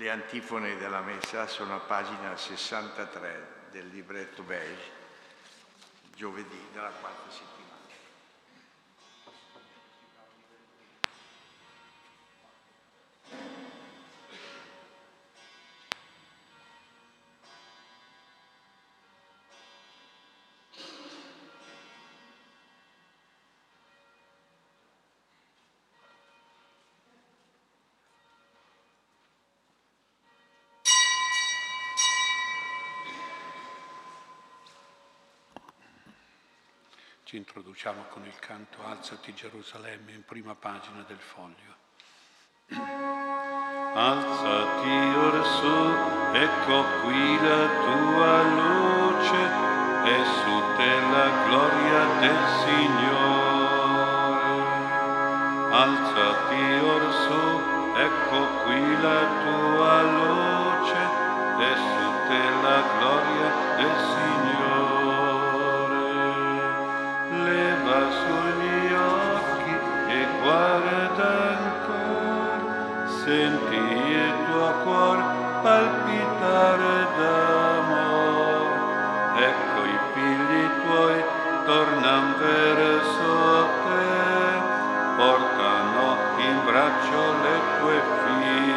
Le antifone della messa sono a pagina 63 del libretto beige, giovedì della quarta settimana. Ci introduciamo con il canto Alzati Gerusalemme in prima pagina del foglio. Alzati orsù, ecco qui la tua luce, e su te la gloria del Signore. Alzati orsù, ecco qui la tua luce, e su te la gloria del Signore. Senti il tuo cuore palpitare d'amore. Ecco i figli tuoi tornano verso te, portano in braccio le tue figlie.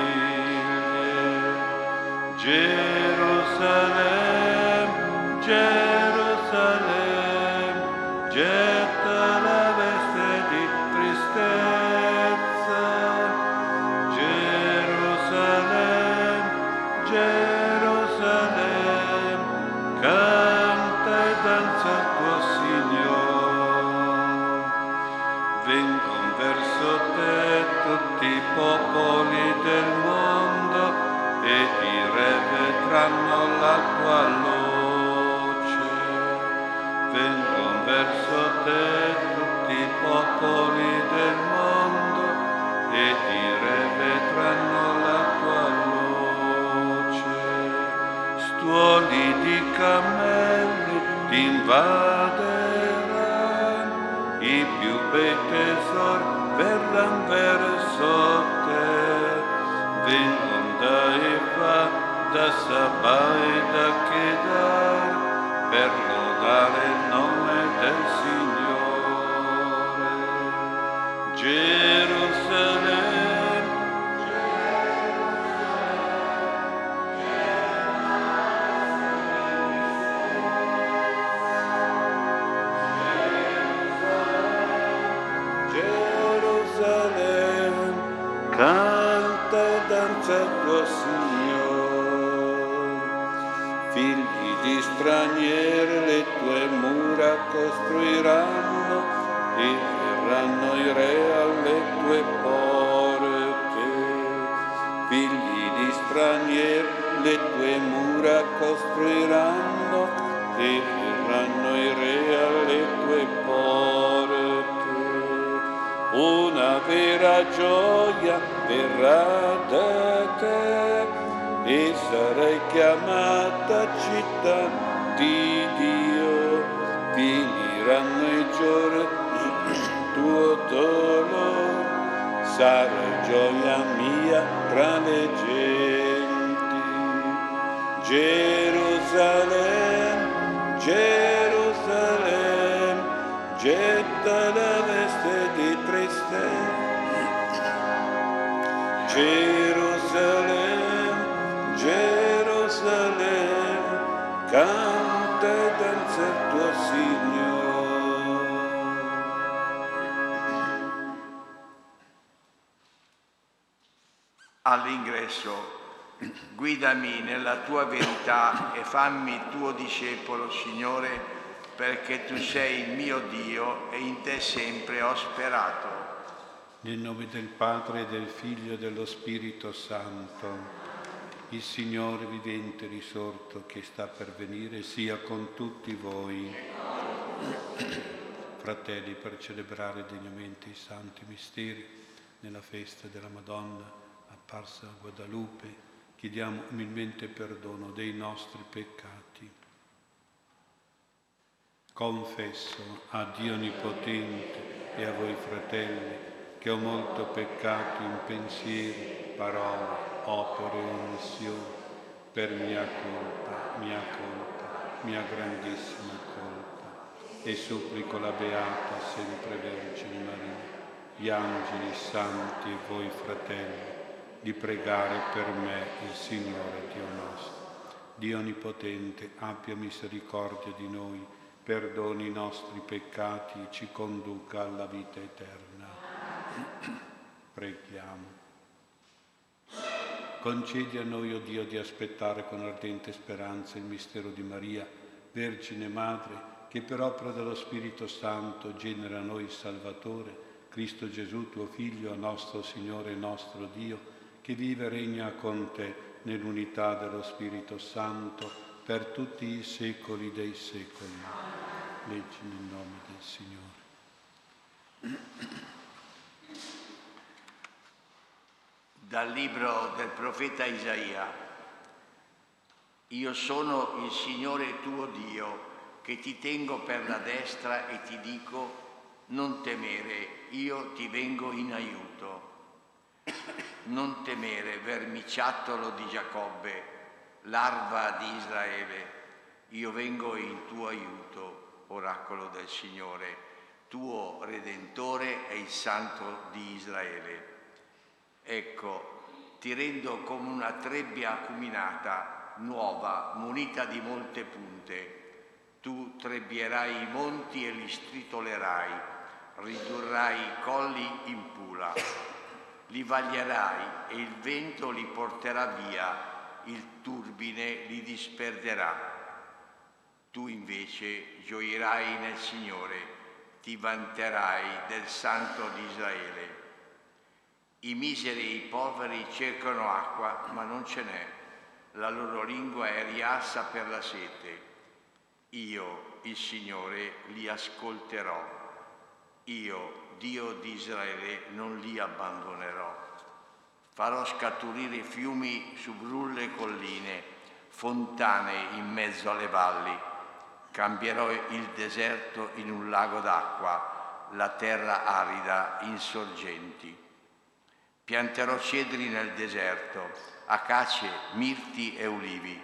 Cammelli invaderanno, i più bei tesori verranno verso te. Vengono da Eva, da Sabà e da Kedar per lodare il nome del Signore. Canta e danza il tuo Signore. Figli di stranieri le tue mura costruiranno e verranno i re alle tue porte. Figli di stranieri le tue mura costruiranno e verranno i re alle tue porte. Una vera gioia verrà da te e sarai chiamata città di Dio. Finiranno i giorni tuo dolore, sarà gioia mia tra le genti. Gerusalemme, Gerusalemme, Gerusalemme, Gerusalemme, canta e danza il tuo Signore. all'ingresso, guidami nella tua verità e fammi tuo discepolo, Signore, perché tu sei il mio Dio e in te sempre ho sperato. Nel nome del Padre, del Figlio e dello Spirito Santo, il Signore vivente risorto che sta per venire sia con tutti voi. Fratelli, per celebrare degnamente i santi misteri nella festa della Madonna apparsa a Guadalupe, chiediamo umilmente perdono dei nostri peccati. Confesso a Dio Onnipotente e a voi fratelli che ho molto peccato in pensieri, parole, opere e omissioni, per mia colpa, mia colpa, mia grandissima colpa. E supplico la Beata sempre Vergine Maria, gli angeli santi e voi fratelli, di pregare per me il Signore Dio nostro. Dio Onnipotente, abbia misericordia di noi, perdoni i nostri peccati e ci conduca alla vita eterna. Preghiamo. Concedi a noi, o oh Dio, di aspettare con ardente speranza il mistero di Maria, Vergine Madre, che per opera dello Spirito Santo genera a noi il Salvatore, Cristo Gesù, tuo Figlio, nostro Signore e nostro Dio, che vive e regna con te nell'unità dello Spirito Santo per tutti i secoli dei secoli. Leggi nel nome del Signore. Dal libro del profeta Isaia. Io sono il Signore tuo Dio, che ti tengo per la destra e ti dico, non temere, io ti vengo in aiuto. Non temere, vermiciattolo di Giacobbe, larva di Israele, io vengo in tuo aiuto, oracolo del Signore, tuo Redentore e il Santo di Israele. Ecco, ti rendo come una trebbia acuminata, nuova, munita di molte punte. Tu trebbierai i monti e li stritolerai, ridurrai i colli in pula li vaglierai e il vento li porterà via, il turbine li disperderà. Tu invece gioirai nel Signore, ti vanterai del Santo di Israele. I miseri e i poveri cercano acqua, ma non ce n'è. La loro lingua è riassa per la sete. Io, il Signore, li ascolterò. Io, Dio di Israele, non li abbandonerò. Farò scaturire fiumi su brulle colline, fontane in mezzo alle valli. Cambierò il deserto in un lago d'acqua, la terra arida in sorgenti. Pianterò cedri nel deserto, acacie, mirti e ulivi.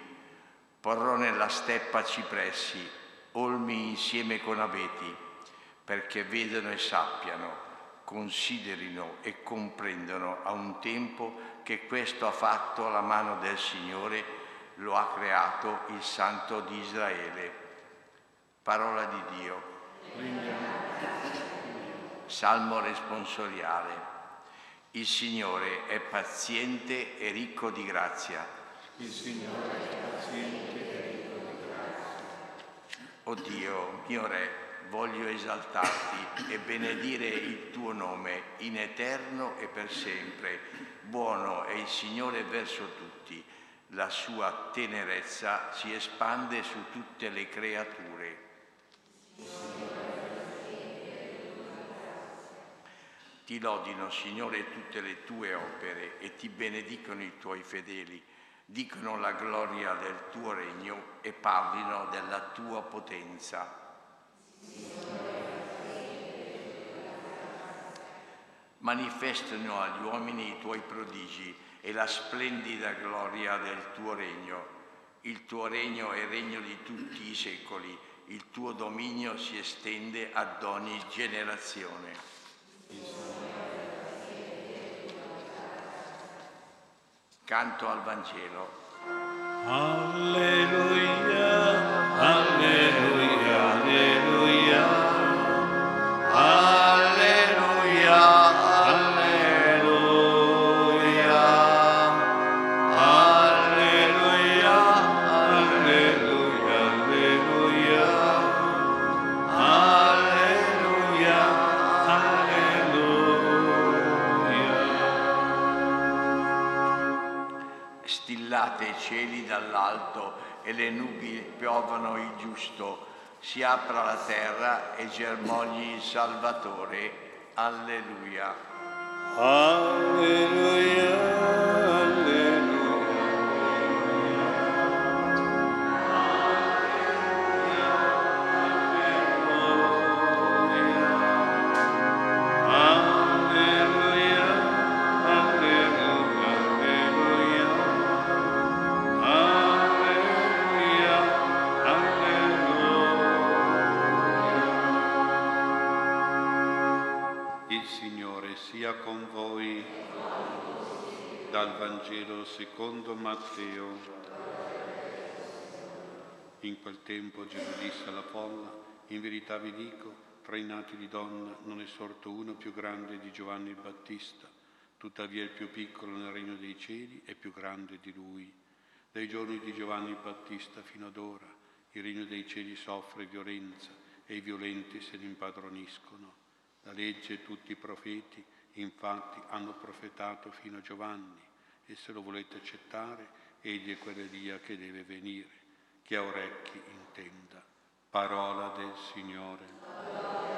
Porrò nella steppa cipressi, olmi insieme con abeti perché vedano e sappiano, considerino e comprendano a un tempo che questo ha fatto la mano del Signore, lo ha creato il Santo di Israele. Parola di Dio. Salmo responsoriale. Il Signore è paziente e ricco di grazia. Il Signore è paziente e ricco di grazia. O Dio, mio Re, voglio esaltarti e benedire il tuo nome in eterno e per sempre. Buono è il Signore verso tutti, la sua tenerezza si espande su tutte le creature. Ti lodino, Signore, tutte le tue opere e ti benedicono i tuoi fedeli. Dicono la gloria del tuo regno e parlino della tua potenza. Manifestano agli uomini i tuoi prodigi e la splendida gloria del tuo regno. Il tuo regno è regno di tutti i secoli, il tuo dominio si estende ad ogni generazione. Canto al Vangelo. Alleluia, e le nubi piovono il giusto, si apra la terra e germogli il Salvatore. Alleluia. Alleluia. Vangelo secondo Matteo. In quel tempo Gesù disse alla folla, in verità vi dico, tra i nati di donna non è sorto uno più grande di Giovanni il Battista, tuttavia il più piccolo nel regno dei cieli è più grande di lui. Dai giorni di Giovanni il Battista fino ad ora, il regno dei cieli soffre violenza e i violenti se ne impadroniscono. La legge e tutti i profeti infatti hanno profetato fino a Giovanni e se lo volete accettare, egli è quell'Elia che deve venire. Chi ha orecchi intenda. Parola del Signore. Come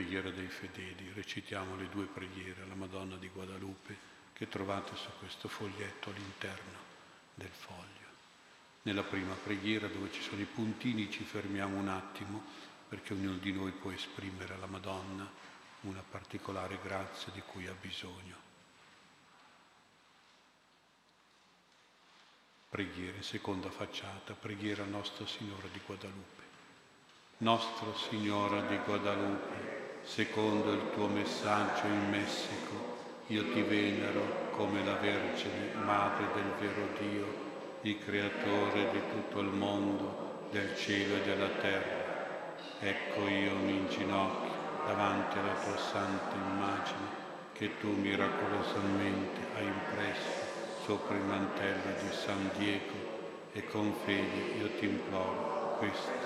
preghiera dei fedeli recitiamo le due preghiere alla Madonna di Guadalupe che trovate su questo foglietto all'interno del foglio. Nella prima preghiera dove ci sono i puntini ci fermiamo un attimo perché ognuno di noi può esprimere alla Madonna una particolare grazia di cui ha bisogno. Preghiera in seconda facciata, preghiera Nostra Signora di Guadalupe. Nostra Signora di Guadalupe, secondo il tuo messaggio in Messico, io ti venero come la Vergine, Madre del vero Dio, il Creatore di tutto il mondo, del cielo e della terra. Ecco io mi inginocchio davanti alla tua santa immagine che tu miracolosamente hai impresso sopra il mantello di San Diego e con fede io ti imploro questa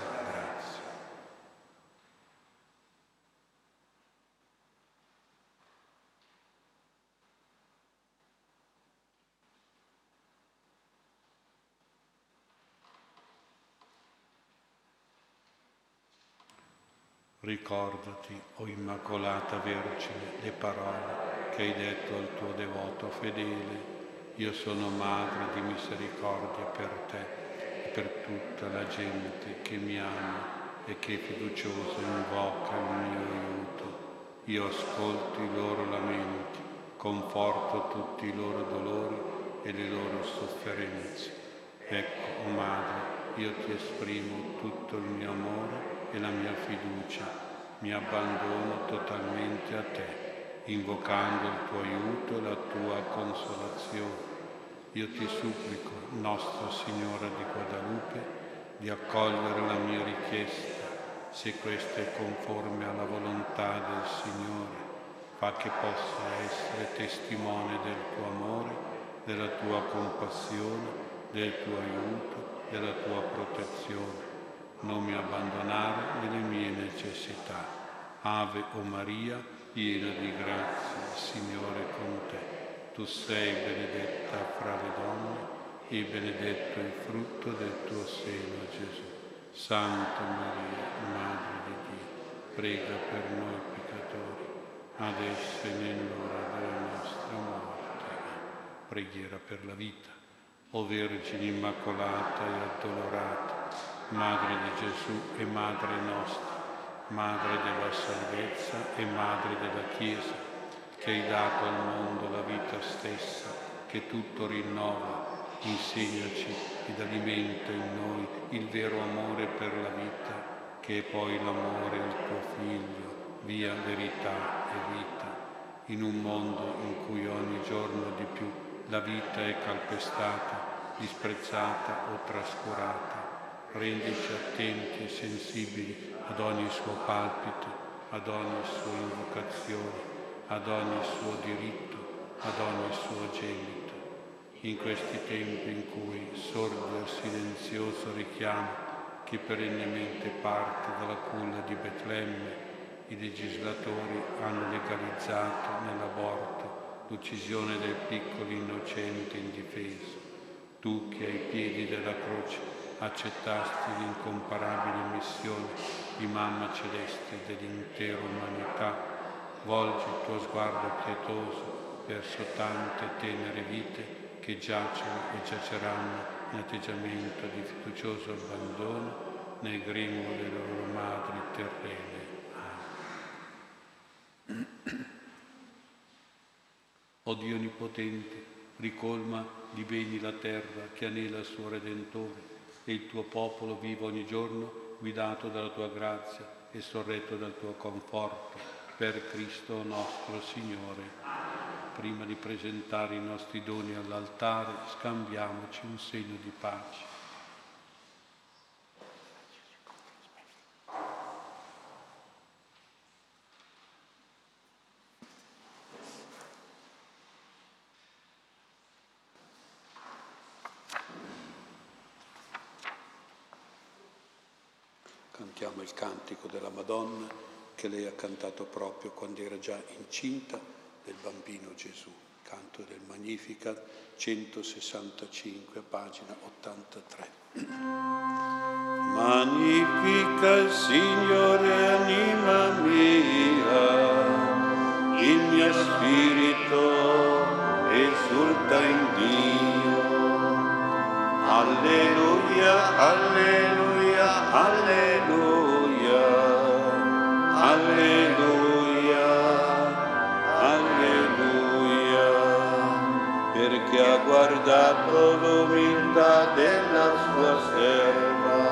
Ricordati, o oh Immacolata Vergine, le parole che hai detto al tuo devoto fedele. Io sono madre di misericordia per te e per tutta la gente che mi ama e che fiducioso invoca il mio aiuto. Io ascolto i loro lamenti, conforto tutti i loro dolori e le loro sofferenze. Ecco, oh Madre, io ti esprimo tutto il mio amore e la mia fiducia, mi abbandono totalmente a te, invocando il tuo aiuto e la tua consolazione. Io ti supplico, Nostra Signora di Guadalupe, di accogliere la mia richiesta, se questa è conforme alla volontà del Signore. Fa che possa essere testimone del tuo amore, della tua compassione, del tuo aiuto, della tua protezione non mi abbandonare nelle mie necessità. Ave o Maria, piena di grazia, Signore è con te. Tu sei benedetta fra le donne e benedetto il frutto del tuo seno, Gesù. Santa Maria, Madre di Dio, prega per noi peccatori, adesso e nell'ora della nostra morte. Preghiera per la vita. O Vergine Immacolata e addolorata, Madre di Gesù e Madre nostra, Madre della salvezza e Madre della Chiesa, che hai dato al mondo la vita stessa, che tutto rinnova, insegnaci ed alimenta in noi il vero amore per la vita, che è poi l'amore al tuo Figlio, via verità e vita, in un mondo in cui ogni giorno di più la vita è calpestata, disprezzata o trascurata rendici attenti e sensibili ad ogni suo palpito, ad ogni sua invocazione, ad ogni suo diritto, ad ogni suo gemito. In questi tempi in cui sorge il silenzioso richiamo che perennemente parte dalla culla di Betlemme, i legislatori hanno legalizzato nell'aborto l'uccisione del piccolo innocente indifeso. Tu che ai piedi della croce accettasti l'incomparabile missione di Mamma Celeste dell'intera umanità, volgi il tuo sguardo pietoso verso tante tenere vite che giacciono e giaceranno in atteggiamento di fiducioso abbandono nel grembo delle loro madri terrene. O Dio Onnipotente, ricolma di beni la terra che anela il suo Redentore e il tuo popolo viva ogni giorno guidato dalla tua grazia e sorretto dal tuo conforto per Cristo nostro Signore. Prima di presentare i nostri doni all'altare, scambiamoci un segno di pace. cantiamo il cantico della Madonna che lei ha cantato proprio quando era già incinta del bambino Gesù, canto del Magnificat 165, pagina 83. Magnifica Signore anima mia, il mio spirito esulta in Dio. Alleluia, alleluia, alleluia. Alleluia, alleluia, perché ha guardato l'umiltà della sua serva.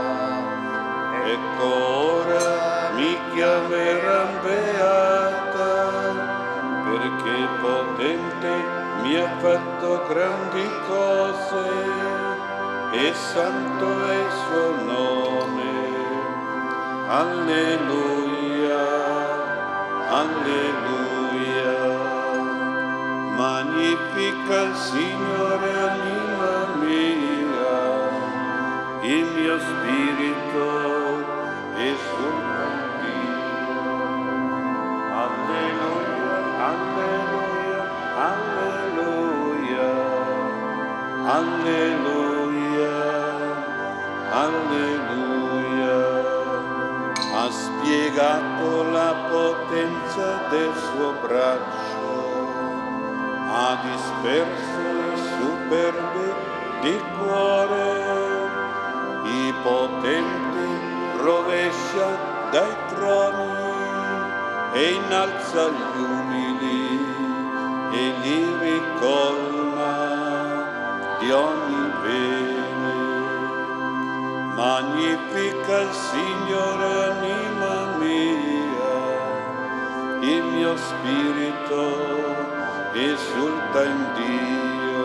Ecco ora mi chiameranno beata, perché potente mi ha fatto grandi cose e santo è il suo nome. Alleluia. Alleluia. Magnifica il Signore anima mia, il mio spirito esulta Dio. Alleluia, alleluia, alleluia, alleluia, spiegato la potenza del suo braccio, ha disperso i superbi di cuore, i potenti rovescia dai troni e innalza gli umili e li ricolma di ogni bene. Magnifica il Signore anima mio spirito esulta in Dio.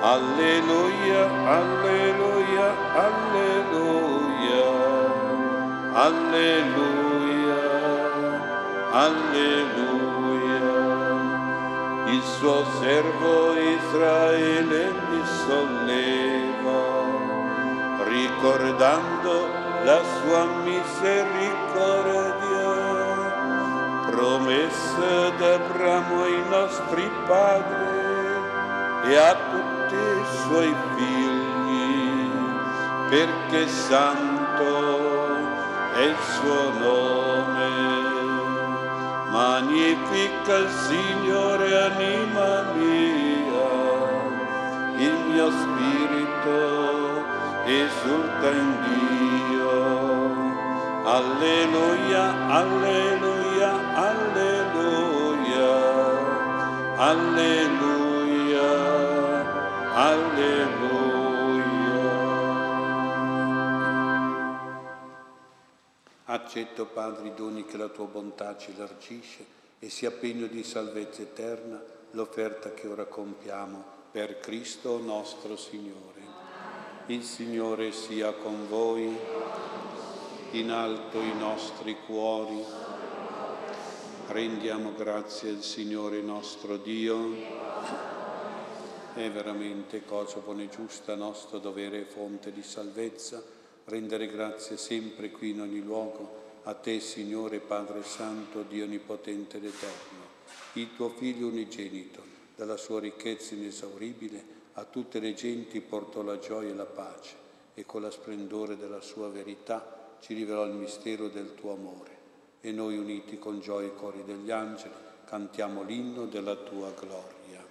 Alleluia, alleluia, alleluia, alleluia, alleluia. Il suo servo Israele mi solleva ricordando la sua misericordia, promessa d'Abramo ai nostri padri e a tutti i suoi figli, perché santo è il suo nome. Magnifica il Signore anima mia, il mio spirito esulta in Dio. Alleluia, alleluia, alleluia, alleluia. Accetto, Padre, i doni che la tua bontà ci largisce e sia pegno di salvezza eterna l'offerta che ora compiamo per Cristo nostro Signore. Il Signore sia con voi, in alto i nostri cuori. Rendiamo grazie al Signore nostro Dio. È veramente cosa buona e giusta, nostro dovere e fonte di salvezza, rendere grazie sempre qui in ogni luogo a te, Signore Padre Santo, Dio Onnipotente ed Eterno, il tuo Figlio unigenito, dalla sua ricchezza inesauribile, a tutte le genti portò la gioia e la pace e con la splendore della sua verità ci rivelò il mistero del tuo amore. E noi uniti con gioia e cori degli angeli cantiamo l'inno della tua gloria.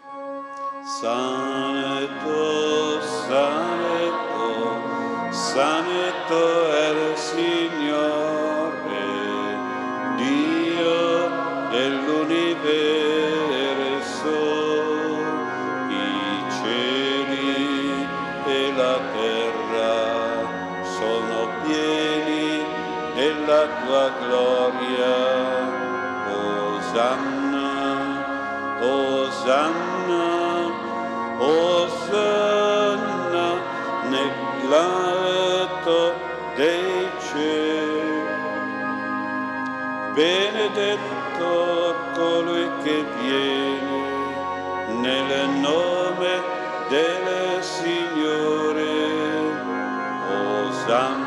Santo, Santo, Santo è il Signore, Osanna. Osanna nell'alto dei cieli. Benedetto colui che viene nel nome del Signore. Osanna,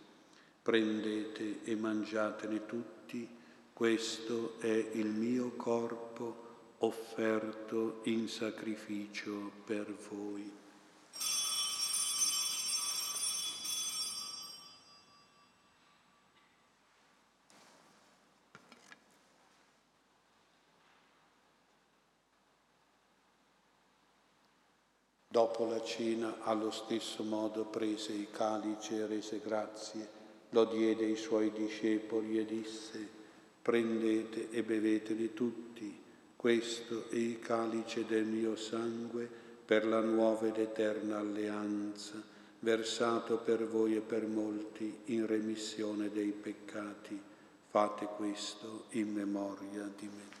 prendete e mangiatene tutti, questo è il mio corpo offerto in sacrificio per voi. Dopo la cena, allo stesso modo prese il calice e rese grazie lo diede ai suoi discepoli e disse, prendete e bevetene tutti, questo è il calice del mio sangue per la nuova ed eterna alleanza, versato per voi e per molti in remissione dei peccati. Fate questo in memoria di me.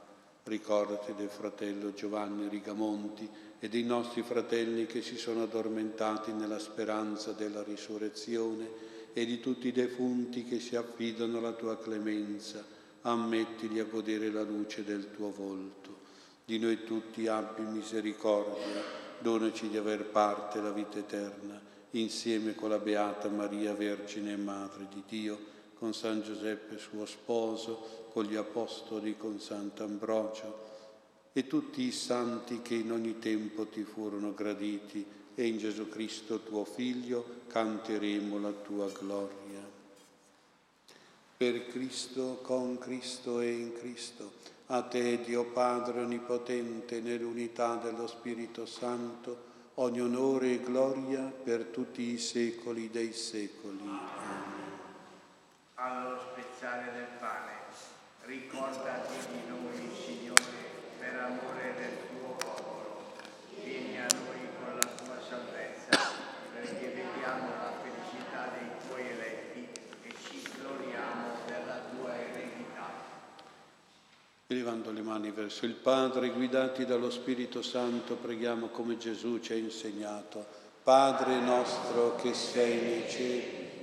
Ricordati del fratello Giovanni Rigamonti, e dei nostri fratelli che si sono addormentati nella speranza della risurrezione e di tutti i defunti che si affidano alla tua clemenza, ammettili a godere la luce del tuo volto. Di noi tutti abbi misericordia, donaci di aver parte la vita eterna, insieme con la Beata Maria, Vergine e Madre di Dio, con San Giuseppe suo sposo, con gli Apostoli, con Sant'Ambrogio, e tutti i santi che in ogni tempo ti furono graditi e in Gesù Cristo tuo Figlio canteremo la tua gloria. Per Cristo, con Cristo e in Cristo, a te Dio Padre Onnipotente, nell'unità dello Spirito Santo, ogni onore e gloria per tutti i secoli dei secoli. Allo spezzare del pane, ricordati di noi, Signore per amore del tuo popolo. Vieni a noi con la tua salvezza, perché vediamo la felicità dei tuoi eletti e ci gloriamo della tua eredità. Elevando le mani verso il Padre, guidati dallo Spirito Santo, preghiamo come Gesù ci ha insegnato. Padre nostro che sei nei cieli,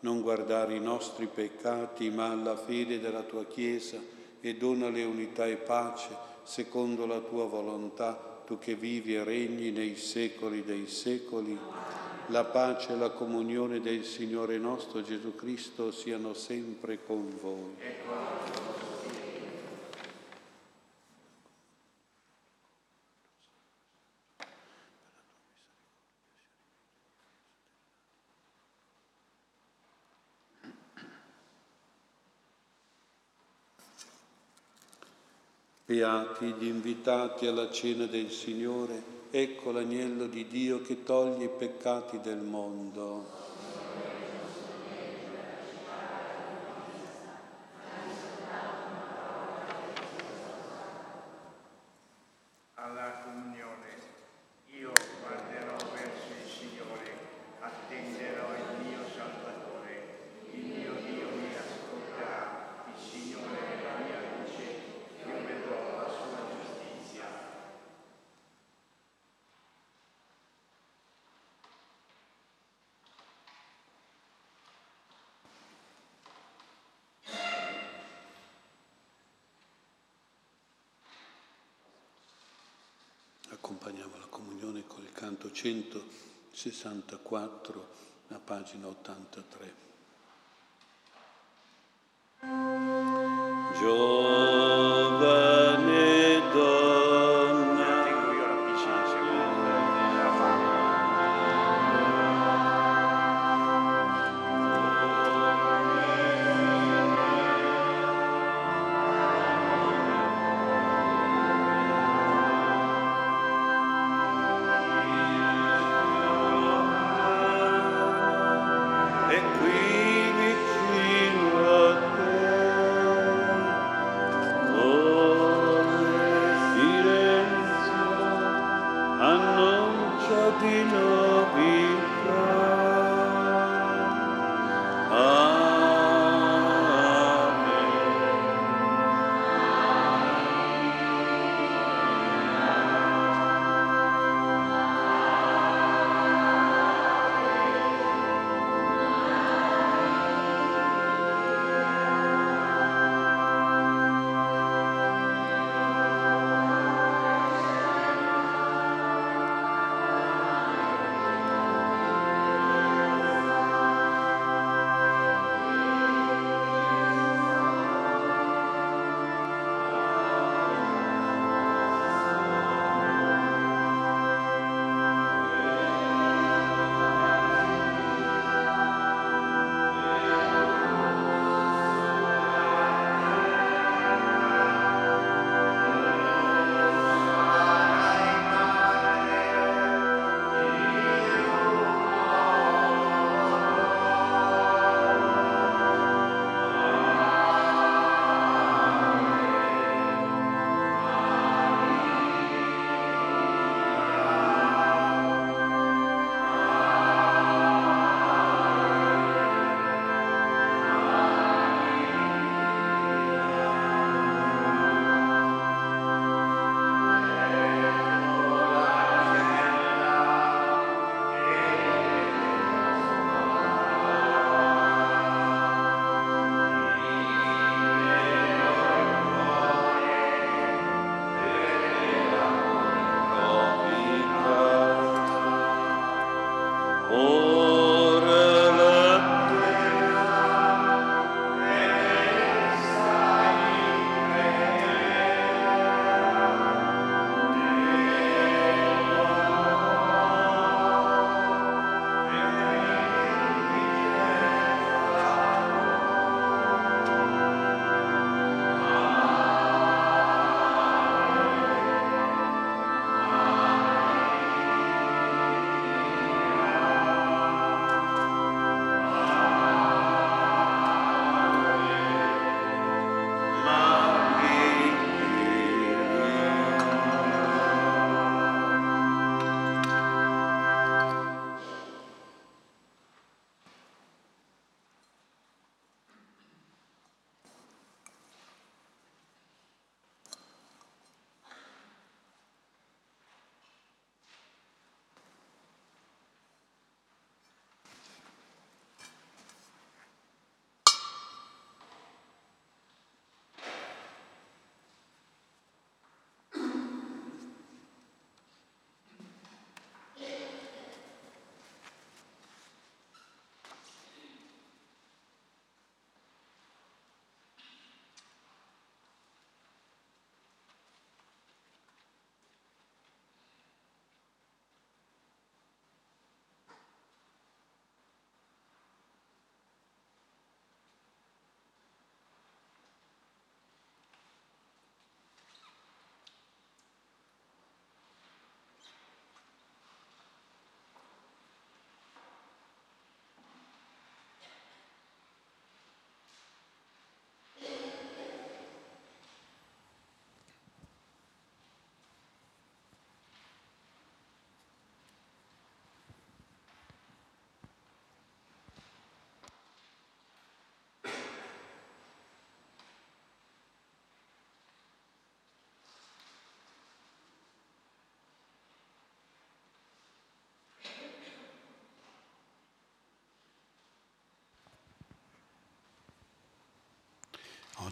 non guardare i nostri peccati, ma alla fede della tua Chiesa e donale unità e pace secondo la tua volontà, tu che vivi e regni nei secoli dei secoli. La pace e la comunione del Signore nostro Gesù Cristo siano sempre con voi. Beati gli invitati alla cena del Signore, ecco l'agnello di Dio che toglie i peccati del mondo. accompagniamo la comunione con il canto 164, la pagina 83.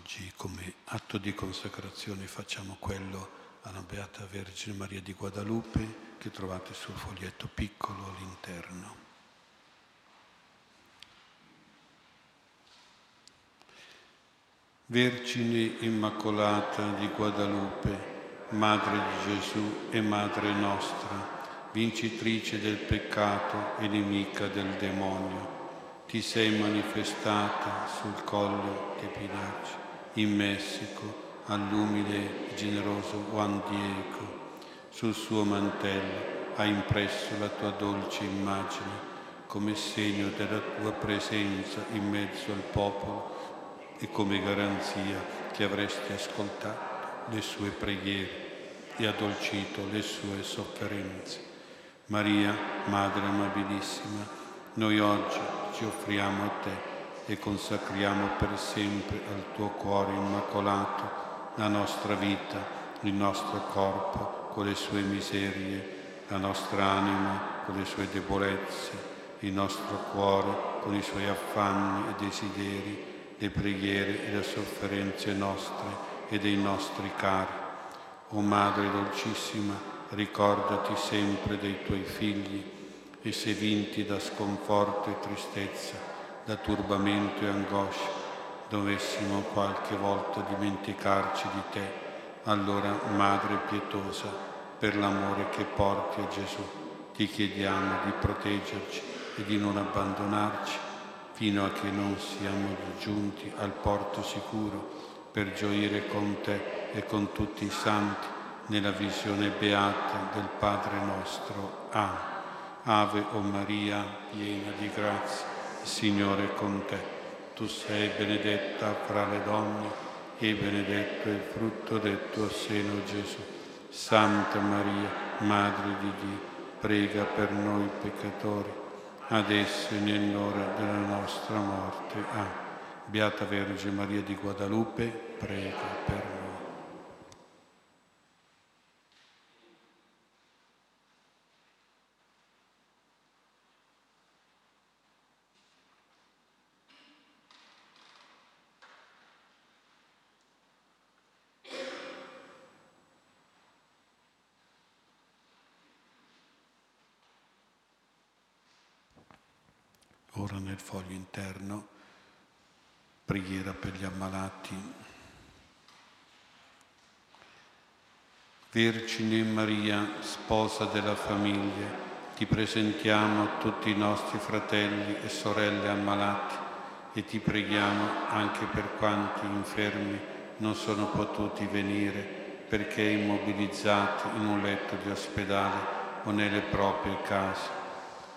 Oggi come atto di consacrazione facciamo quello alla Beata Vergine Maria di Guadalupe che trovate sul foglietto piccolo all'interno. Vergine Immacolata di Guadalupe, Madre di Gesù e Madre nostra, vincitrice del peccato e nemica del demonio, ti sei manifestata sul collo di Pinaci, in Messico, all'umile e generoso Juan Diego. Sul suo mantello hai impresso la tua dolce immagine come segno della tua presenza in mezzo al popolo e come garanzia che avresti ascoltato le sue preghiere e addolcito le sue sofferenze. Maria, Madre amabilissima, noi oggi ci offriamo a te e consacriamo per sempre al tuo cuore immacolato la nostra vita, il nostro corpo con le sue miserie, la nostra anima con le sue debolezze, il nostro cuore con i suoi affanni e desideri, le preghiere e le sofferenze nostre e dei nostri cari. O Madre dolcissima, ricordati sempre dei tuoi figli e se vinti da sconforto e tristezza, da turbamento e angoscia, dovessimo qualche volta dimenticarci di te, allora Madre pietosa, per l'amore che porti a Gesù, ti chiediamo di proteggerci e di non abbandonarci fino a che non siamo giunti al porto sicuro per gioire con te e con tutti i santi nella visione beata del Padre nostro. Amen. Ave o Maria, piena di grazia, Signore con te tu sei benedetta fra le donne e benedetto il frutto del tuo seno Gesù. Santa Maria, Madre di Dio, prega per noi peccatori, adesso e nell'ora della nostra morte. Amen. Beata Vergine Maria di Guadalupe, prega per noi. Ora nel foglio interno, preghiera per gli ammalati. Vergine Maria, sposa della famiglia, ti presentiamo a tutti i nostri fratelli e sorelle ammalati e ti preghiamo anche per quanti infermi non sono potuti venire perché immobilizzati in un letto di ospedale o nelle proprie case.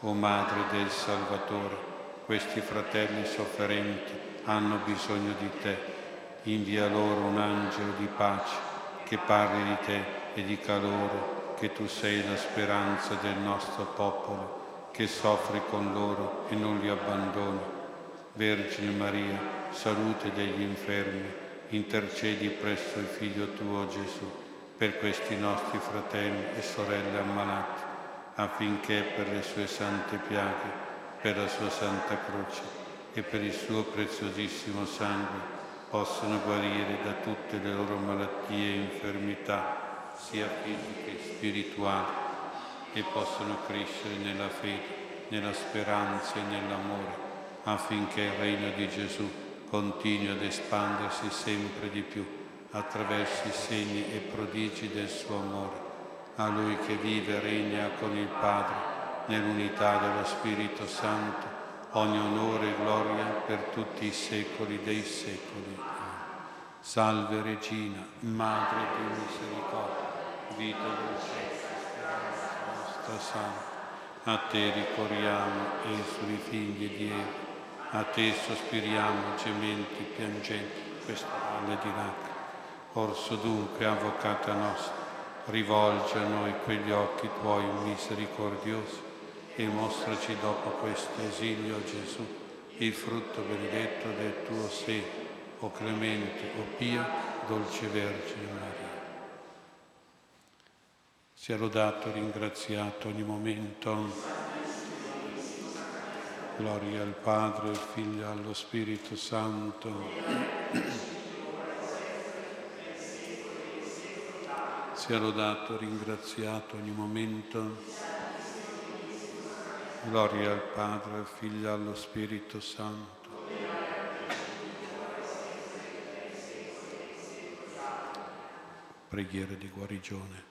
O Madre del Salvatore, questi fratelli sofferenti hanno bisogno di te. Invia loro un angelo di pace che parli di te e dica loro che tu sei la speranza del nostro popolo, che soffri con loro e non li abbandoni. Vergine Maria, salute degli infermi, intercedi presso il Figlio tuo Gesù per questi nostri fratelli e sorelle ammalati, affinché per le sue sante piaghe per la sua santa croce e per il suo preziosissimo sangue possano guarire da tutte le loro malattie e infermità, sia fisiche che spirituali, e possano crescere nella fede, nella speranza e nell'amore, affinché il regno di Gesù continui ad espandersi sempre di più attraverso i segni e prodigi del suo amore. A Lui che vive e regna con il Padre nell'unità dello Spirito Santo, ogni onore e gloria per tutti i secoli dei secoli. Salve Regina, Madre di misericordia, vita dolcezza, speranza nostra Santa. A te ricorriamo, esuli figli di Eva, a te sospiriamo, gementi, piangenti, questa valle di lacrime. Orso dunque, avvocata nostra, rivolge a noi quegli occhi tuoi misericordiosi e mostraci dopo questo esilio, Gesù, il frutto benedetto del tuo sé, o clemente, o pia, dolce Vergine Maria. Sia lodato, ringraziato ogni momento. Gloria al Padre, al Figlio e allo Spirito Santo. Sia lodato, ringraziato ogni momento. Gloria al Padre, al Figlio e allo Spirito Santo. Preghiera di guarigione.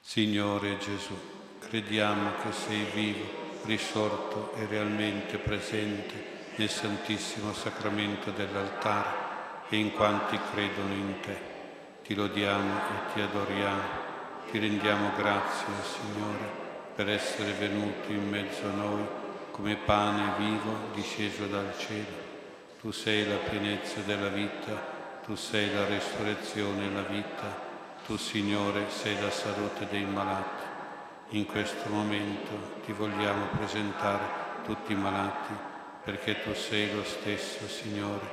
Signore Gesù crediamo che sei vivo, risorto e realmente presente nel Santissimo Sacramento dell'altare e in quanti credono in te. Ti lodiamo e ti adoriamo. Ti rendiamo grazie, Signore, per essere venuto in mezzo a noi come pane vivo disceso dal cielo. Tu sei la pienezza della vita, tu sei la resurrezione e la vita, tu, Signore, sei la salute dei malati. In questo momento ti vogliamo presentare tutti i malati perché tu sei lo stesso, Signore,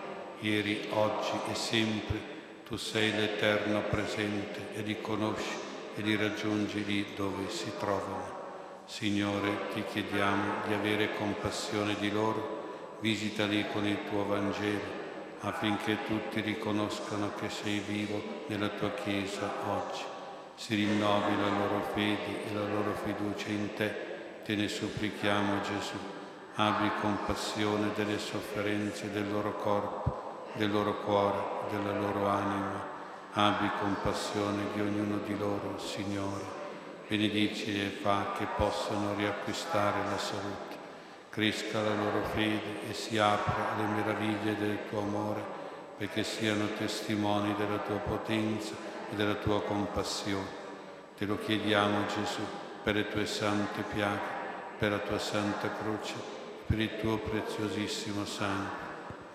ieri, oggi e sempre. Tu sei l'eterno presente e li conosci e li raggiungi lì dove si trovano. Signore, ti chiediamo di avere compassione di loro, visitali con il tuo Vangelo affinché tutti riconoscano che sei vivo nella tua Chiesa oggi si rinnovi la loro fede e la loro fiducia in te. Te ne supplichiamo Gesù. Abbi compassione delle sofferenze del loro corpo, del loro cuore, della loro anima. Abbi compassione di ognuno di loro, Signore. Benedici e fa che possano riacquistare la salute. Cresca la loro fede e si apra alle meraviglie del tuo amore, perché siano testimoni della tua potenza e della tua compassione. Te lo chiediamo Gesù per le tue sante piaghe, per la tua santa croce, per il tuo preziosissimo sangue.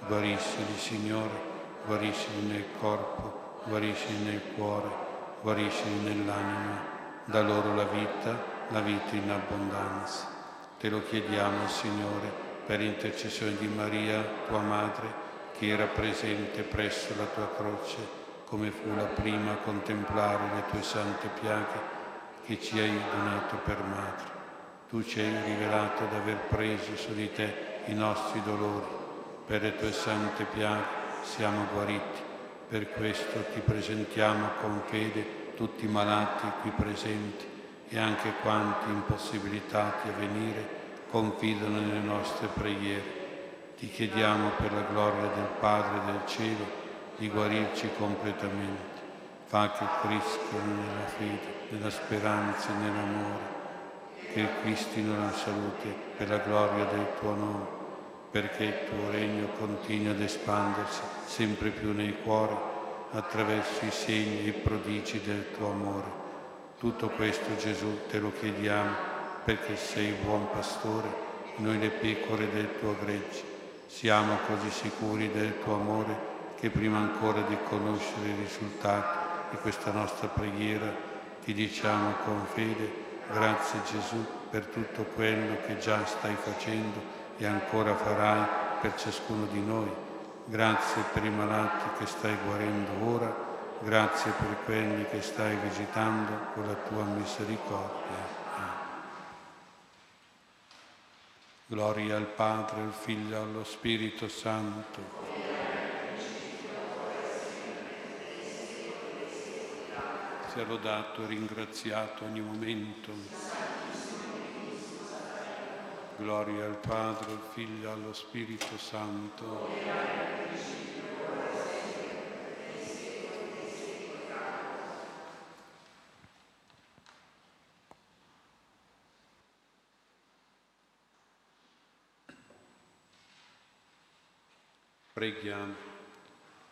Guariscili, Signore, guariscili nel corpo, guariscili nel cuore, guariscili nell'anima. Da loro la vita, la vita in abbondanza. Te lo chiediamo, Signore, per intercessione di Maria, tua madre, che era presente presso la tua croce come fu la prima a contemplare le tue sante piaghe che ci hai donato per madre. Tu ci hai rivelato d'aver preso su di te i nostri dolori. Per le tue sante piaghe siamo guariti. Per questo ti presentiamo con fede tutti i malati qui presenti e anche quanti impossibilitati a venire confidano nelle nostre preghiere. Ti chiediamo per la gloria del Padre del cielo di guarirci completamente. Fa che crescano nella fede, nella speranza e nell'amore, che acquistino la salute per la gloria del tuo nome, perché il tuo regno continui ad espandersi sempre più nei cuori attraverso i segni e i prodigi del tuo amore. Tutto questo Gesù te lo chiediamo perché sei buon pastore, noi le pecore del tuo gregge. Siamo così sicuri del tuo amore che prima ancora di conoscere i risultati di questa nostra preghiera ti diciamo con fede grazie Gesù per tutto quello che già stai facendo e ancora farai per ciascuno di noi. Grazie per i malati che stai guarendo ora, grazie per quelli che stai visitando con la tua misericordia. Gloria al Padre, al Figlio allo Spirito Santo sia lodato e ringraziato ogni momento. Gloria al Padre, al Figlio allo Spirito Santo. Preghiamo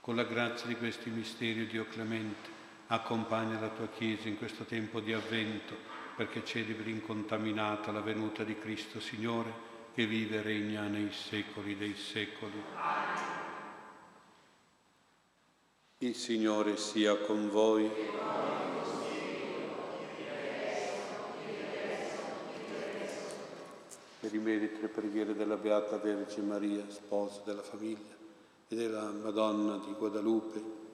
con la grazia di questi misteri, Dio clemente Accompagna la tua Chiesa in questo tempo di avvento perché celebri incontaminata la venuta di Cristo Signore che vive e regna nei secoli dei secoli. Il Signore sia con voi. Per i meriti e preghiere della Beata Vergine Maria, sposa della famiglia, e della Madonna di Guadalupe,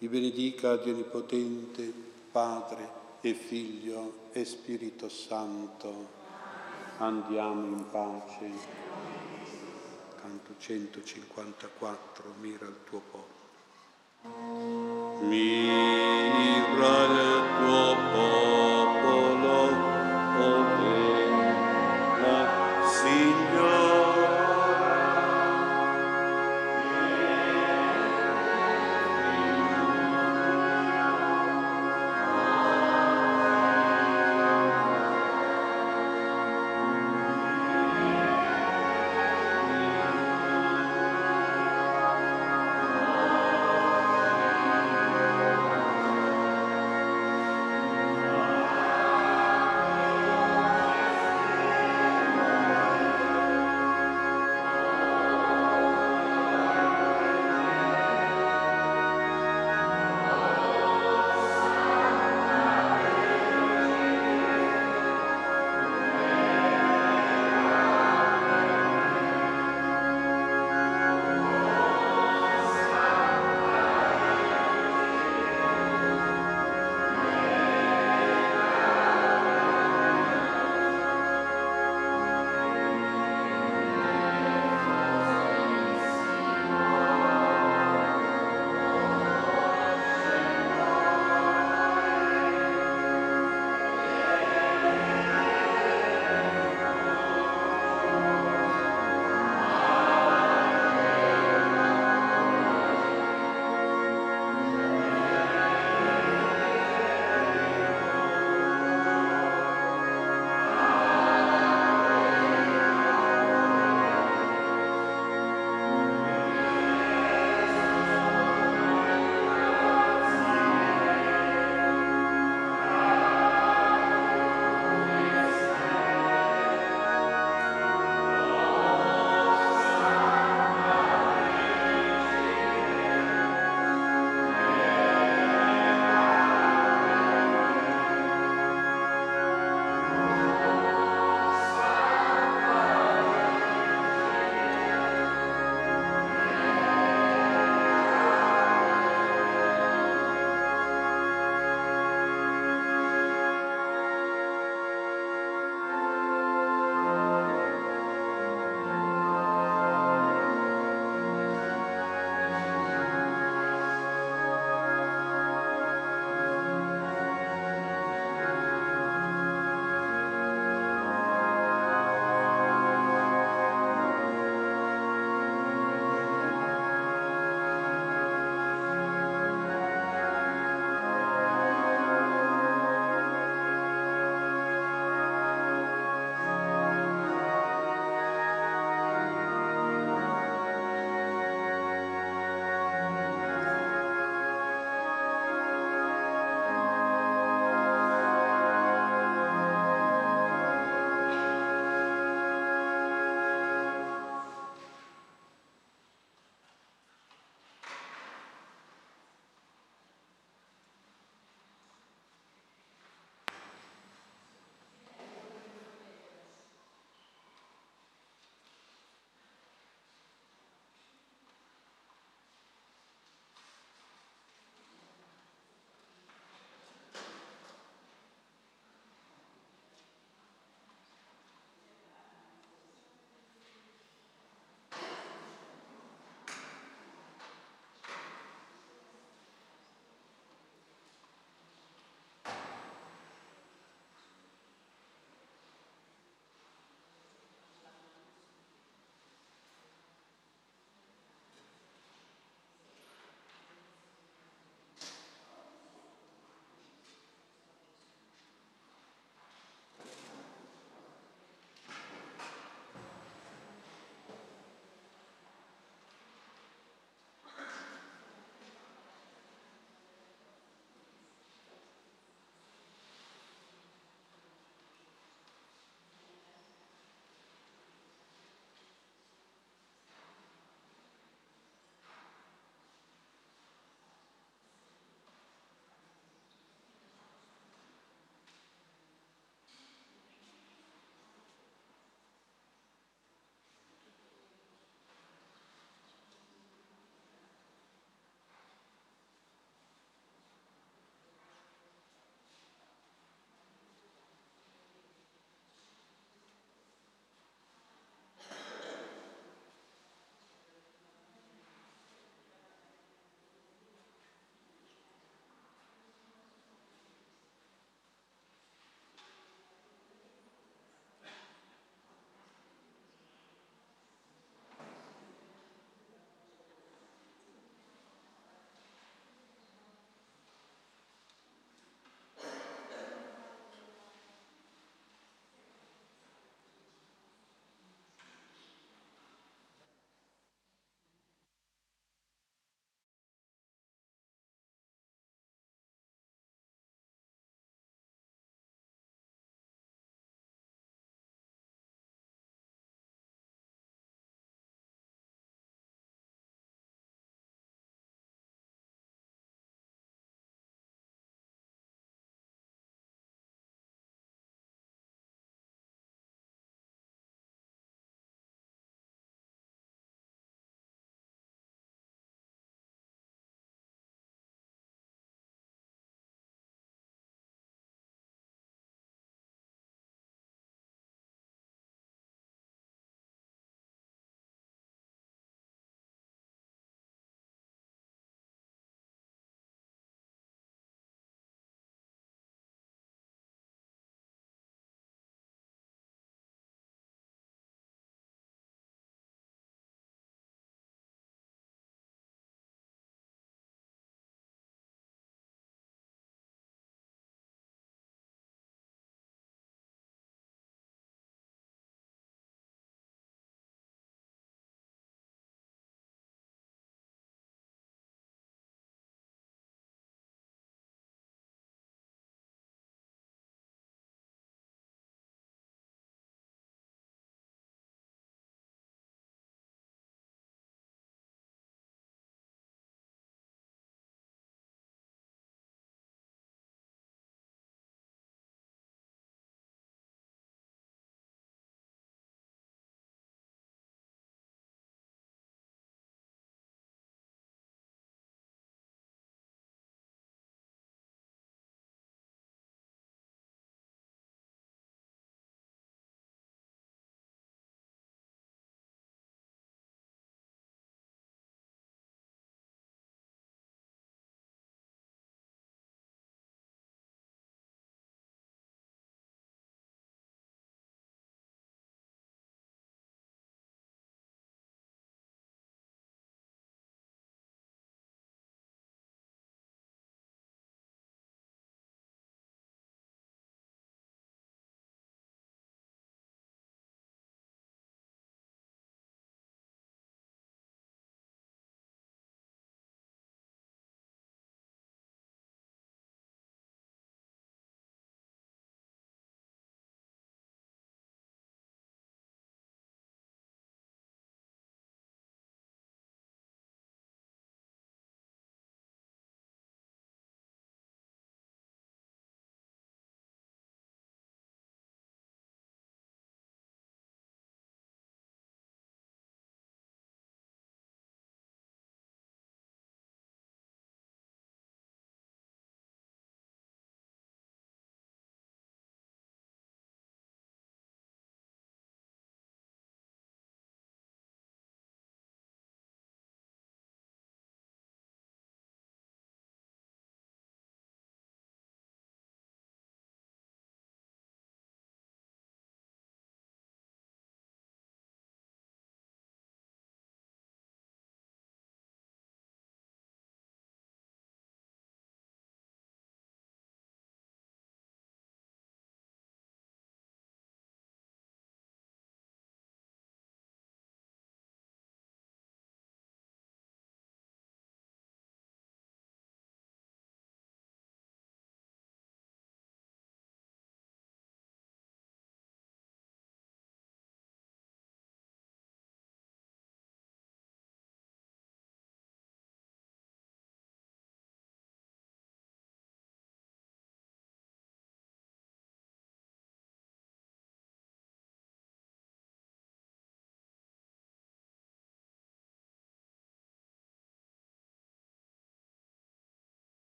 vi benedica Dio Onnipotente, Padre e Figlio e Spirito Santo. Andiamo in pace. Canto 154, mira il tuo popolo. Mira